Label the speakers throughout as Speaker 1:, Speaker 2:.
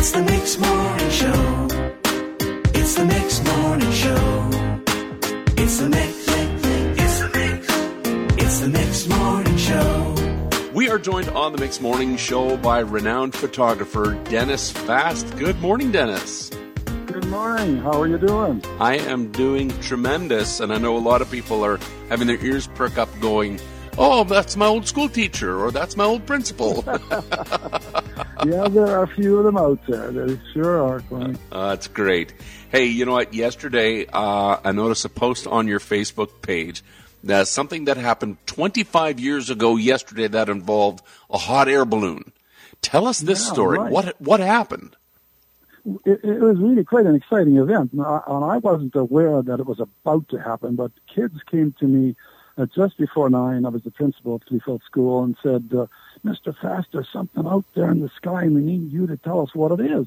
Speaker 1: It's the Mix Morning Show. It's the Mix Morning Show. It's the Mix. It's the Mix. It's the Mix Morning Show.
Speaker 2: We are joined on the Mix Morning Show by renowned photographer Dennis Fast. Good morning, Dennis.
Speaker 3: Good morning. How are you doing?
Speaker 2: I am doing tremendous, and I know a lot of people are having their ears perk up going, Oh, that's my old school teacher, or that's my old principal.
Speaker 3: yeah, there are a few of them out there. There sure are.
Speaker 2: Uh, that's great. Hey, you know what? Yesterday, uh, I noticed a post on your Facebook page that something that happened 25 years ago yesterday that involved a hot air balloon. Tell us this
Speaker 3: Yeah,
Speaker 2: story.
Speaker 3: right.
Speaker 2: What what happened?
Speaker 3: It, it was really quite an exciting event, and I, and I wasn't aware that it was about to happen. But kids came to me uh, just before nine. I was the principal of Kleefeld School, and said, uh, "Mr. Fast, there's something out there in the sky, and we need you to tell us what it is."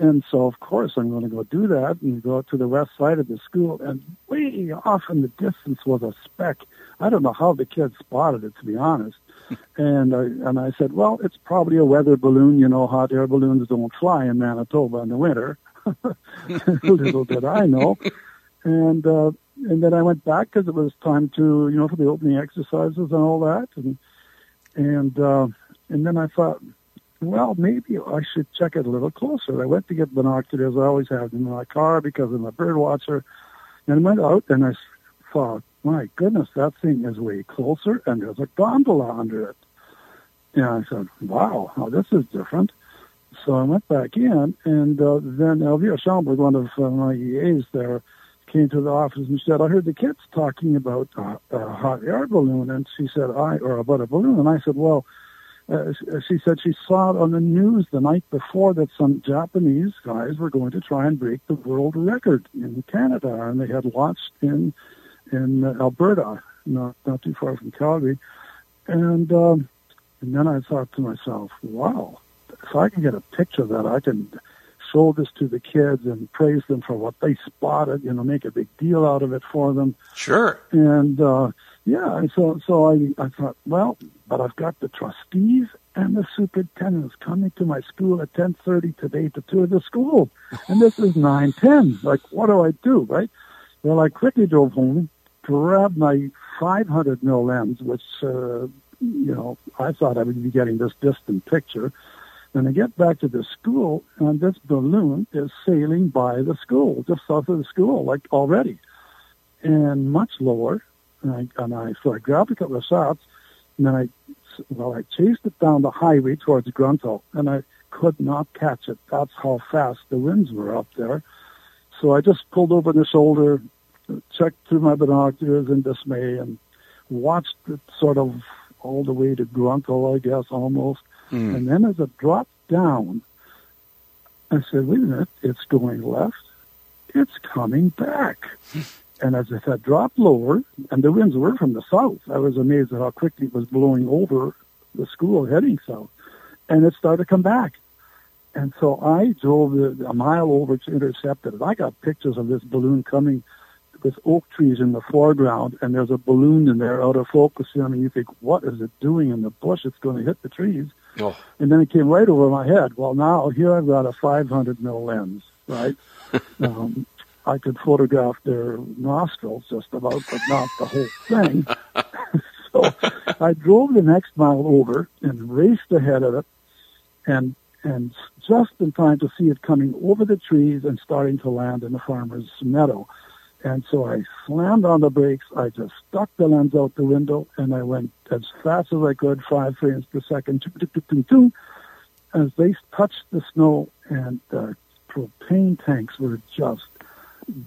Speaker 3: And so, of course, I'm going to go do that and go to the west side of the school. And way off in the distance was a speck. I don't know how the kids spotted it, to be honest. and I, and I said, well, it's probably a weather balloon. You know, hot air balloons don't fly in Manitoba in the winter. Little did I know. And uh, and then I went back because it was time to, you know, for the opening exercises and all that. And and uh, and then I thought, well, maybe I should check it a little closer. I went to get binoculars. I always have them in my car because I'm a bird watcher. And I went out and I thought, my goodness, that thing is way closer and there's a gondola under it. And I said, wow, this is different. So I went back in and uh, then Elvira Schomburg, one of uh, my EAs there, came to the office and said, I heard the kids talking about uh, a hot air balloon. And she said, I, or about a balloon. And I said, well, uh, she said she saw it on the news the night before that some Japanese guys were going to try and break the world record in Canada, and they had launched in in uh, Alberta, not not too far from Calgary, and um, and then I thought to myself, wow, if I can get a picture of that, I can show this to the kids and praise them for what they spotted, you know, make a big deal out of it for them.
Speaker 2: Sure.
Speaker 3: And uh, yeah, and so so I I thought, well, but I've got the trustees and the superintendents coming to my school at ten thirty today to tour the school, and this is nine ten. Like, what do I do, right? Well, I quickly drove home, grabbed my five hundred mil lens, which uh, you know I thought I would be getting this distant picture. And I get back to the school, and this balloon is sailing by the school, just south of the school, like already, and much lower. And I, and I so I grabbed a couple of shots, and then I, well, I chased it down the highway towards Grunthal, and I could not catch it. That's how fast the winds were up there. So I just pulled over the shoulder, checked through my binoculars in dismay, and watched it sort of all the way to Grunthal, I guess, almost.
Speaker 2: Hmm.
Speaker 3: And then as it dropped down, I said, wait a minute, it's going left. It's coming back. and as it had dropped lower, and the winds were from the south, I was amazed at how quickly it was blowing over the school heading south. And it started to come back. And so I drove the, a mile over to intercept it. And I got pictures of this balloon coming with oak trees in the foreground, and there's a balloon in there out of focus. I mean, you think, what is it doing in the bush? It's going to hit the trees.
Speaker 2: Oh,
Speaker 3: And then it came right over my head. Well, now here I've got a 500 mil lens, right? um, I could photograph their nostrils just about, but not the whole thing. so I drove the next mile over and raced ahead of it, and and just in time to see it coming over the trees and starting to land in the farmer's meadow. And so I slammed on the brakes. I just stuck the lens out the window, and I went as fast as I could, five frames per second, as they touched the snow, and the propane tanks were just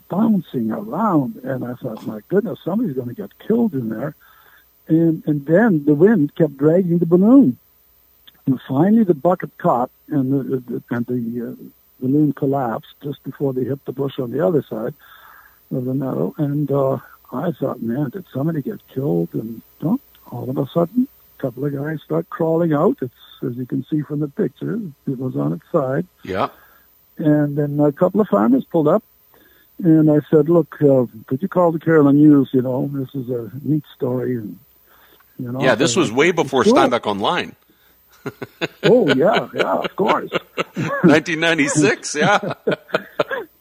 Speaker 3: bouncing around. And I thought, my goodness, somebody's going to get killed in there. And and then the wind kept dragging the balloon. And finally, the bucket caught, and the, the and the uh, balloon collapsed just before they hit the bush on the other side of the meadow. And uh, I thought, man, did somebody get killed? And all of a sudden, a couple of guys start crawling out. It's as you can see from the picture, it was on its side.
Speaker 2: yeah.
Speaker 3: And then a couple of farmers pulled up, and I said, "Look, uh, could you call the Carillon News? You know, this is a neat story." And you know,
Speaker 2: Yeah, this was way before
Speaker 3: Sure.
Speaker 2: Steinbach Online.
Speaker 3: oh yeah, yeah, of course.
Speaker 2: 1996, yeah.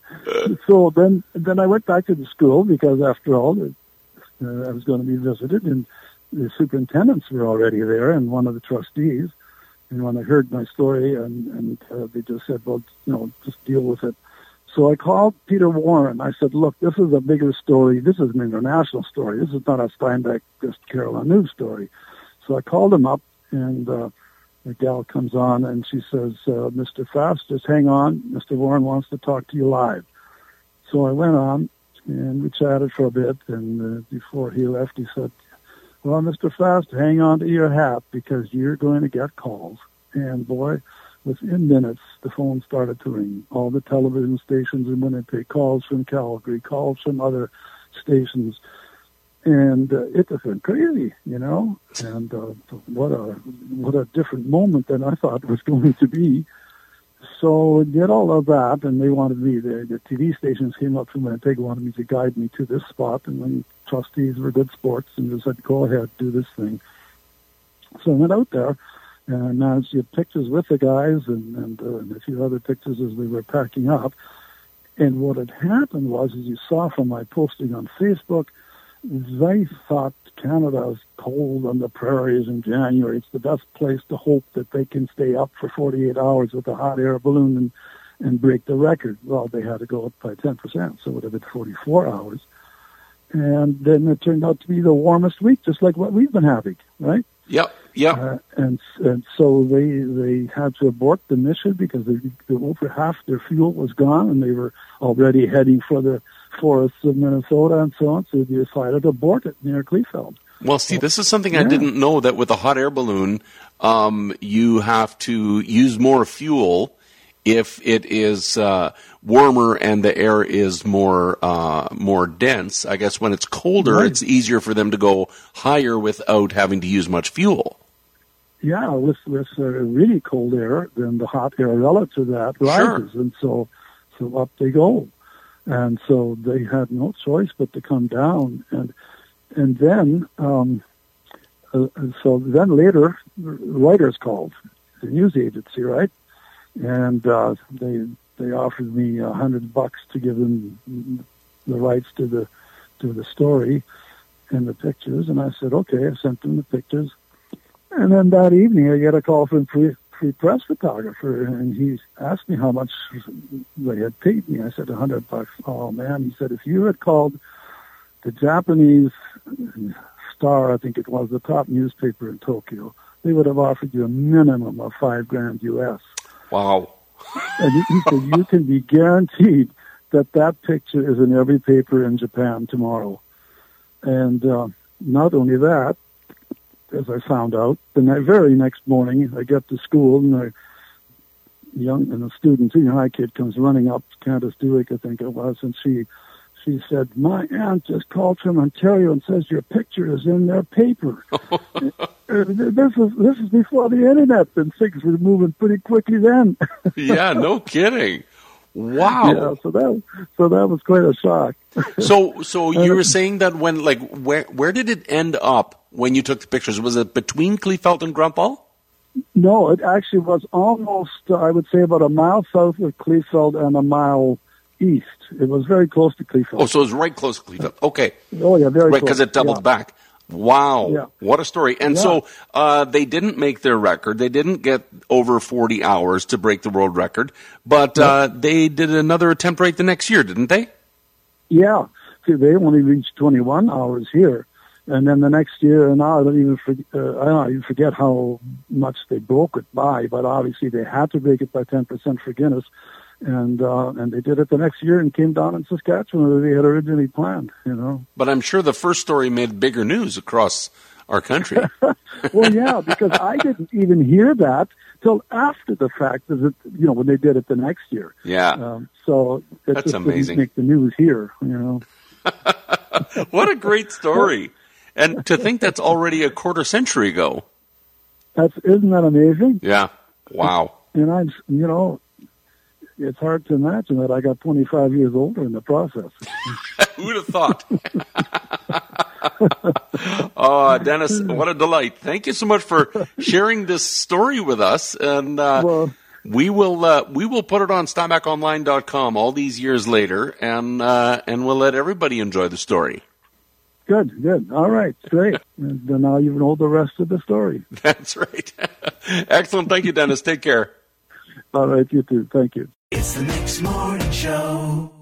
Speaker 3: so then, then I went back to the school because after all, uh, I was going to be visited, and the superintendents were already there, and one of the trustees. And when I heard my story, and and uh, they just said, "Well, you know, just deal with it." So I called Peter Warren. I said, "Look, this is a bigger story. This is an international story. This is not a Steinbach, just Carillon News story." So I called him up, and uh, the gal comes on, and she says, uh, "Mr. Fast, just hang on. Mr. Warren wants to talk to you live." So I went on, and we chatted for a bit. And uh, before he left, he said, "Well, Mr. Fast, hang on to your hat because you're going to get calls." And boy, within minutes, the phone started to ring. All the television stations in Winnipeg, calls from Calgary, calls from other stations, and uh, it went crazy, you know. And uh, what a what a different moment than I thought it was going to be. So did all of that, and they wanted me. The, the TV stations came up from Winnipeg, wanted me to guide me to this spot, and then trustees were good sports and just said, "Go ahead, do this thing." So I went out there, and I get pictures with the guys, and and, uh, and a few other pictures as we were packing up. And what had happened was, as you saw from my posting on Facebook, they thought Canada's cold on the prairies in January. It's the best place to hope that they can stay up for 48 hours with a hot air balloon and, and break the record. Well, they had to go up by 10%, so it would have been 44 hours. And then it turned out to be the warmest week, just like what we've been having, right?
Speaker 2: Yep, yep.
Speaker 3: Uh, and and so they they had to abort the mission because they, over half their fuel was gone, and they were already heading for the forests of Minnesota and so on. So they decided to abort it near Kleefeld.
Speaker 2: Well, see, this is something I didn't know that with a hot air balloon, um, you have to use more fuel if it is uh, warmer and the air is more uh, more dense. I guess when it's colder,
Speaker 3: Right.
Speaker 2: it's easier for them to go higher without having to use much fuel.
Speaker 3: Yeah, with with uh, really cold air, then the hot air relative to that
Speaker 2: Sure.
Speaker 3: rises, and so so up they go, and so they had no choice but to come down, and and then um, uh, so then later Reuters called the news agency, right, and uh, they they offered me a hundred bucks to give them the rights to the to the story and the pictures, and I said okay. I sent them the pictures. And then that evening, I get a call from free, free press photographer, and he asked me how much they had paid me. I said a hundred bucks. Oh man, he said if you had called the Japanese Star, I think it was the top newspaper in Tokyo, they would have offered you a minimum of five grand U.S.
Speaker 2: Wow.
Speaker 3: And he, he said you can be guaranteed that that picture is in every paper in Japan tomorrow. And uh, not only that, as I found out, the ne- very next morning I get to school and a young and a student, senior high kid, comes running up, Candace Dewick, I think it was, and she she said, "My aunt just called from Ontario and says your picture is in their paper." Uh, this is this is before the internet, and things were moving pretty quickly then.
Speaker 2: yeah, no kidding. Wow.
Speaker 3: Yeah, so that so that was quite a shock.
Speaker 2: So, so you were saying that when, like, where where did it end up when you took the pictures? Was it between Kleefeld and Grunthal?
Speaker 3: No, it actually was almost, uh, I would say, about a mile south of Kleefeld and a mile east. It was very close to Kleefeld.
Speaker 2: Oh, so it was right close to Kleefeld. Okay,
Speaker 3: Oh, yeah, very
Speaker 2: right
Speaker 3: close.
Speaker 2: because it doubled
Speaker 3: yeah.
Speaker 2: back. Wow,
Speaker 3: Yeah.
Speaker 2: what a story! And
Speaker 3: Yeah.
Speaker 2: so uh, they didn't make their record. They didn't get over forty hours to break the world record, but uh, they did another attempt right the next year, didn't they?
Speaker 3: Yeah. See, they only reached 21 hours here. And then the next year, and I don't even forget, uh, I don't even forget how much they broke it by, but obviously they had to break it by 10% for Guinness. And, uh, and they did it the next year and came down in Saskatchewan where they had originally planned, you know.
Speaker 2: But I'm sure the first story made bigger news across our country.
Speaker 3: well, yeah, because I didn't even hear that till after the fact, is it, you know, when they did it the next year.
Speaker 2: yeah,
Speaker 3: Um, so it
Speaker 2: That's
Speaker 3: just
Speaker 2: amazing.
Speaker 3: didn't make the news here, you know.
Speaker 2: what a great story! And to think that's already a quarter century ago.
Speaker 3: That's isn't that amazing?
Speaker 2: Yeah, wow.
Speaker 3: And I'm, you know, it's hard to imagine that I got 25 years older in the process.
Speaker 2: Who'd have thought? oh, Dennis, what a delight! Thank you so much for sharing this story with us, and uh,
Speaker 3: Well-
Speaker 2: we will uh, we will put it on SteinbachOnline.com all these years later, and uh, and we'll let everybody enjoy the story.
Speaker 3: Good, good. All right, great. And then now you know the rest of the story.
Speaker 2: That's right. Excellent. Thank you, Dennis. Take care.
Speaker 3: All right, you too. Thank you.
Speaker 1: It's the Mix Morning Show.